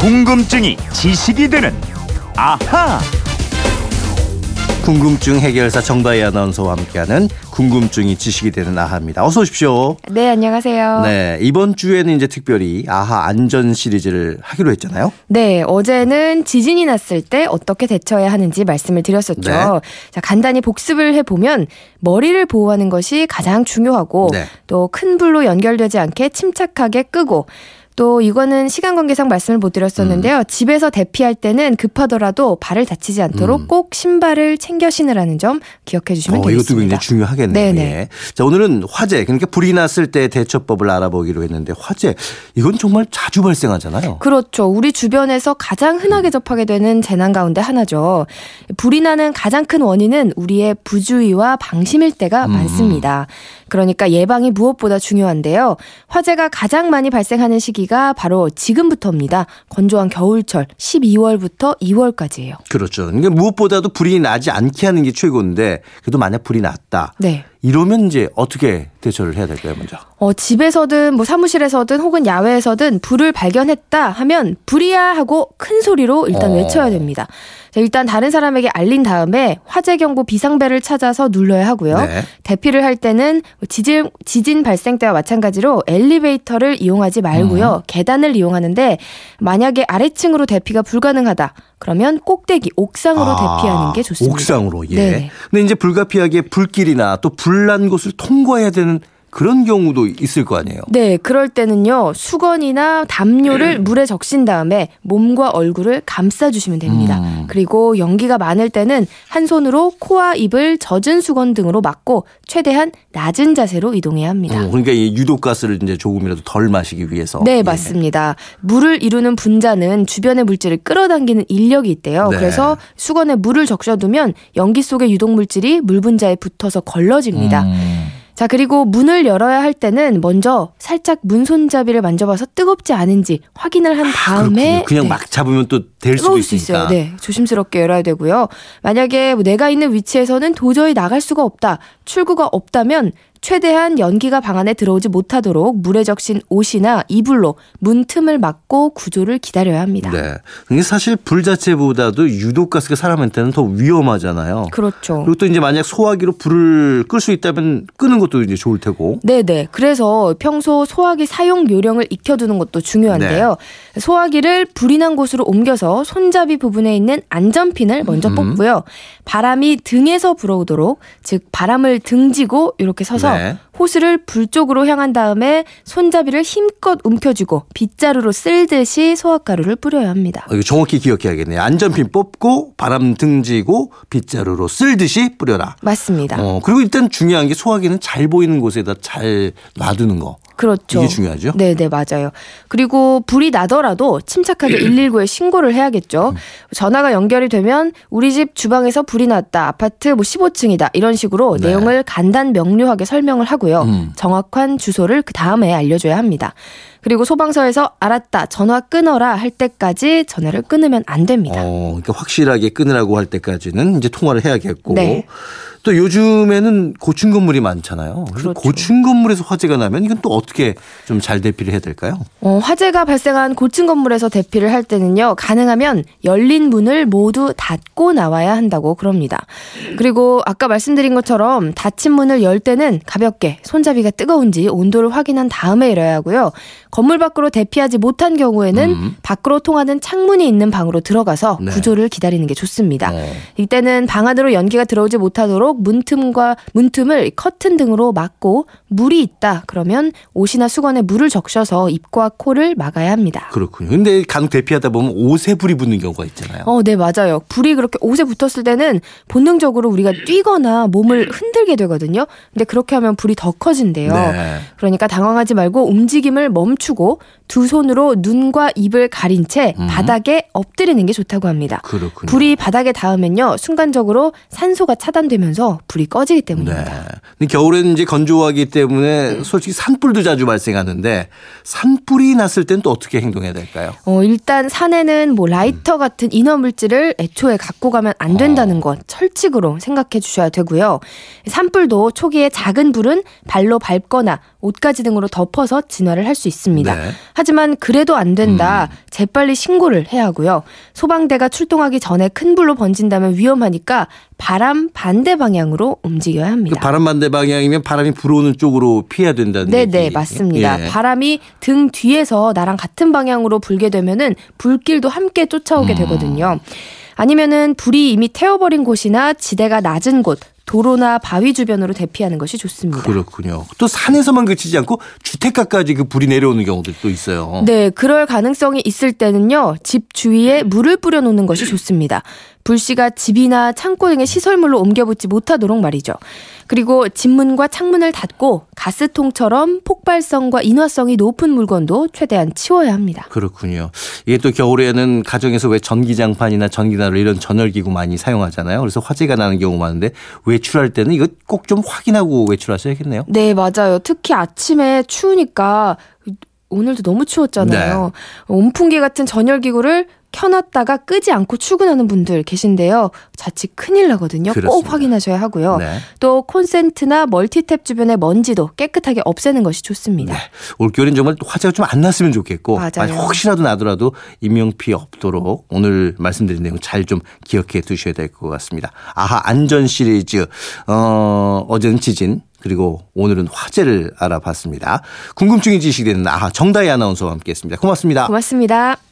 궁금증이 지식이 되는 아하. 궁금증 해결사 정다희 아나운서와 함께하는 궁금증이 지식이 되는 아하입니다. 어서 오십시오. 네, 안녕하세요. 네, 이번 주에는 이제 특별히 아하 안전 시리즈를 하기로 했잖아요. 네, 어제는 지진이 났을 때 어떻게 대처해야 하는지 말씀을 드렸었죠. 네. 자, 간단히 복습을 해보면 머리를 보호하는 것이 가장 중요하고 네. 또큰 불로 연결되지 않게 침착하게 끄고 또 이거는 시간 관계상 말씀을 못 드렸었는데요. 집에서 대피할 때는 급하더라도 발을 다치지 않도록 음. 꼭 신발을 챙겨 신으라는 점 기억해 주시면 어, 되겠습니다. 이것도 굉장히 중요하겠네요. 네네. 예. 자, 오늘은 화재, 그러니까 불이 났을 때 대처법을 알아보기로 했는데 화재, 이건 정말 자주 발생하잖아요. 그렇죠. 우리 주변에서 가장 흔하게 접하게 되는 재난 가운데 하나죠. 불이 나는 가장 큰 원인은 우리의 부주의와 방심일 때가 음. 많습니다. 그러니까 예방이 무엇보다 중요한데요. 화재가 가장 많이 발생하는 시기가 바로 지금부터입니다. 건조한 겨울철 12월부터 2월까지예요. 그렇죠. 그러니까 무엇보다도 불이 나지 않게 하는 게 최고인데 그래도 만약 불이 났다. 네. 이러면 이제 어떻게 대처를 해야 될까요, 먼저? 어, 집에서든 뭐 사무실에서든 혹은 야외에서든 불을 발견했다 하면 불이야 하고 큰 소리로 일단 어. 외쳐야 됩니다. 자, 일단 다른 사람에게 알린 다음에 화재 경보 비상벨을 찾아서 눌러야 하고요. 네. 대피를 할 때는 지진, 지진 발생 때와 마찬가지로 엘리베이터를 이용하지 말고요. 음. 계단을 이용하는데 만약에 아래층으로 대피가 불가능하다. 그러면 꼭대기 옥상으로 아, 대피하는 게 좋습니다. 옥상으로, 예. 네. 근데 이제 불가피하게 불길이나 또 불난 곳을 통과해야 되는 그런 경우도 있을 거 아니에요. 네, 그럴 때는요, 수건이나 담요를 음. 물에 적신 다음에 몸과 얼굴을 감싸 주시면 됩니다. 음. 그리고 연기가 많을 때는 한 손으로 코와 입을 젖은 수건 등으로 막고 최대한 낮은 자세로 이동해야 합니다. 어, 그러니까 이 유독 가스를 이제 조금이라도 덜 마시기 위해서. 네, 예. 맞습니다. 물을 이루는 분자는 주변의 물질을 끌어당기는 인력이 있대요. 네. 그래서 수건에 물을 적셔 두면 연기 속의 유독 물질이 물 분자에 붙어서 걸러집니다. 음. 자, 그리고 문을 열어야 할 때는 먼저 살짝 문 손잡이를 만져봐서 뜨겁지 않은지 확인을 한 다음에 아. 그냥 네, 막 잡으면 또 될 수도 있으니까. 있어요. 네, 조심스럽게 열어야 되고요. 만약에 뭐 내가 있는 위치에서는 도저히 나갈 수가 없다, 출구가 없다면 최대한 연기가 방 안에 들어오지 못하도록 물에 적신 옷이나 이불로 문 틈을 막고 구조를 기다려야 합니다. 네. 이게 사실 불 자체보다도 유독가스가 사람한테는 더 위험하잖아요. 그렇죠. 그리고 또 이제 만약 소화기로 불을 끌 수 있다면 끄는 것도 이제 좋을 테고. 네네. 그래서 평소 소화기 사용 요령을 익혀두는 것도 중요한데요. 네. 소화기를 불이 난 곳으로 옮겨서 손잡이 부분에 있는 안전핀을 먼저 음. 뽑고요. 바람이 등에서 불어오도록, 즉 바람을 등지고 이렇게 서서 네. 호스를 불 쪽으로 향한 다음에 손잡이를 힘껏 움켜쥐고 빗자루로 쓸듯이 소화가루를 뿌려야 합니다. 어, 이거 정확히 기억해야겠네요. 안전핀 뽑고 바람 등지고 빗자루로 쓸듯이 뿌려라. 맞습니다. 어, 그리고 일단 중요한 게 소화기는 잘 보이는 곳에다 잘 놔두는 거. 그렇죠. 이게 중요하죠? 네, 네, 맞아요. 그리고 불이 나더라도 침착하게 119에 신고를 해야겠죠. 전화가 연결이 되면 우리 집 주방에서 불이 났다. 아파트 뭐 15층이다. 이런 식으로 네. 내용을 간단 명료하게 설명을 하고요. 음. 정확한 주소를 그 다음에 알려줘야 합니다. 그리고 소방서에서 알았다. 전화 끊어라 할 때까지 전화를 끊으면 안 됩니다. 어, 그러니까 확실하게 끊으라고 할 때까지는 이제 통화를 해야겠고. 네. 또 요즘에는 고층 건물이 많잖아요. 그래서 그렇죠. 고층 건물에서 화재가 나면 이건 또 어떻게 좀 잘 대피를 해야 될까요? 어, 화재가 발생한 고층 건물에서 대피를 할 때는요, 가능하면 열린 문을 모두 닫고 나와야 한다고 그럽니다. 그리고 아까 말씀드린 것처럼 닫힌 문을 열 때는 가볍게 손잡이가 뜨거운지 온도를 확인한 다음에 열어야 하고요. 건물 밖으로 대피하지 못한 경우에는 음. 밖으로 통하는 창문이 있는 방으로 들어가서 네. 구조를 기다리는 게 좋습니다. 어. 이때는 방 안으로 연기가 들어오지 못하도록 문틈과 문틈을 커튼 등으로 막고 물이 있다 그러면 옷이나 수건에 물을 적셔서 입과 코를 막아야 합니다. 그렇군요. 근데 간혹 대피하다 보면 옷에 불이 붙는 경우가 있잖아요. 어, 네, 맞아요. 불이 그렇게 옷에 붙었을 때는 본능적으로 우리가 뛰거나 몸을 흔들게 되거든요. 근데 그렇게 하면 불이 더 커진대요. 네. 그러니까 당황하지 말고 움직임을 멈 추고 두 손으로 눈과 입을 가린 채 음. 바닥에 엎드리는 게 좋다고 합니다. 그렇군요. 불이 바닥에 닿으면요 순간적으로 산소가 차단되면서 불이 꺼지기 네. 때문입니다. 근데 겨울에는 이제 건조하기 때문에 솔직히 산불도 자주 발생하는데 산불이 났을 땐 또 어떻게 행동해야 될까요? 어, 일단 산에는 뭐 라이터 같은 인화 물질을 애초에 갖고 가면 안 된다는 어. 것 철칙으로 생각해 주셔야 되고요. 산불도 초기에 작은 불은 발로 밟거나 옷가지 등으로 덮어서 진화를 할 수 있습니다. 네. 하지만 그래도 안 된다. 재빨리 신고를 해야 하고요. 소방대가 출동하기 전에 큰 불로 번진다면 위험하니까 바람 반대 방향으로 움직여야 그 합니다. 바람 반대 방향이면 바람이 불어오는 쪽으로 피해야 된다는 네. 네, 맞습니다. 예. 바람이 등 뒤에서 나랑 같은 방향으로 불게 되면은 불길도 함께 음. 쫓아오게 되거든요. 아니면은 불이 이미 태워버린 곳이나 지대가 낮은 곳, 도로나 바위 주변으로 대피하는 것이 좋습니다. 그렇군요. 또 산에서만 그치지 않고 주택가까지 그 불이 내려오는 경우도 또 있어요. 네, 그럴 가능성이 있을 때는요, 집 주위에 물을 뿌려 놓는 것이 좋습니다. 불씨가 집이나 창고 등의 시설물로 옮겨붙지 못하도록 말이죠. 그리고 집문과 창문을 닫고 가스통처럼 폭발성과 인화성이 높은 물건도 최대한 치워야 합니다. 그렇군요. 이게 또 겨울에는 가정에서 왜 전기장판이나 전기난로 이런 전열기구 많이 사용하잖아요. 그래서 화재가 나는 경우 많은데 외출할 때는 이거 꼭 좀 확인하고 외출하셔야겠네요. 네, 맞아요. 특히 아침에 추우니까 오늘도 너무 추웠잖아요. 온풍기 같은 전열기구를 켜놨다가 끄지 않고 출근하는 분들 계신데요. 자칫 큰일 나거든요. 꼭 그렇습니다. 확인하셔야 하고요. 네. 또 콘센트나 멀티탭 주변의 먼지도 깨끗하게 없애는 것이 좋습니다. 네. 올겨울엔 정말 화재가 좀 안 났으면 좋겠고 맞아요. 혹시라도 나더라도 인명피해 없도록 오늘 말씀드린 내용 잘 좀 기억해 두셔야 될 것 같습니다. 아하 안전 시리즈 어, 어제는 지진 그리고 오늘은 화재를 알아봤습니다. 궁금증이 지식되는 아하 정다희 아나운서와 함께했습니다. 고맙습니다. 고맙습니다.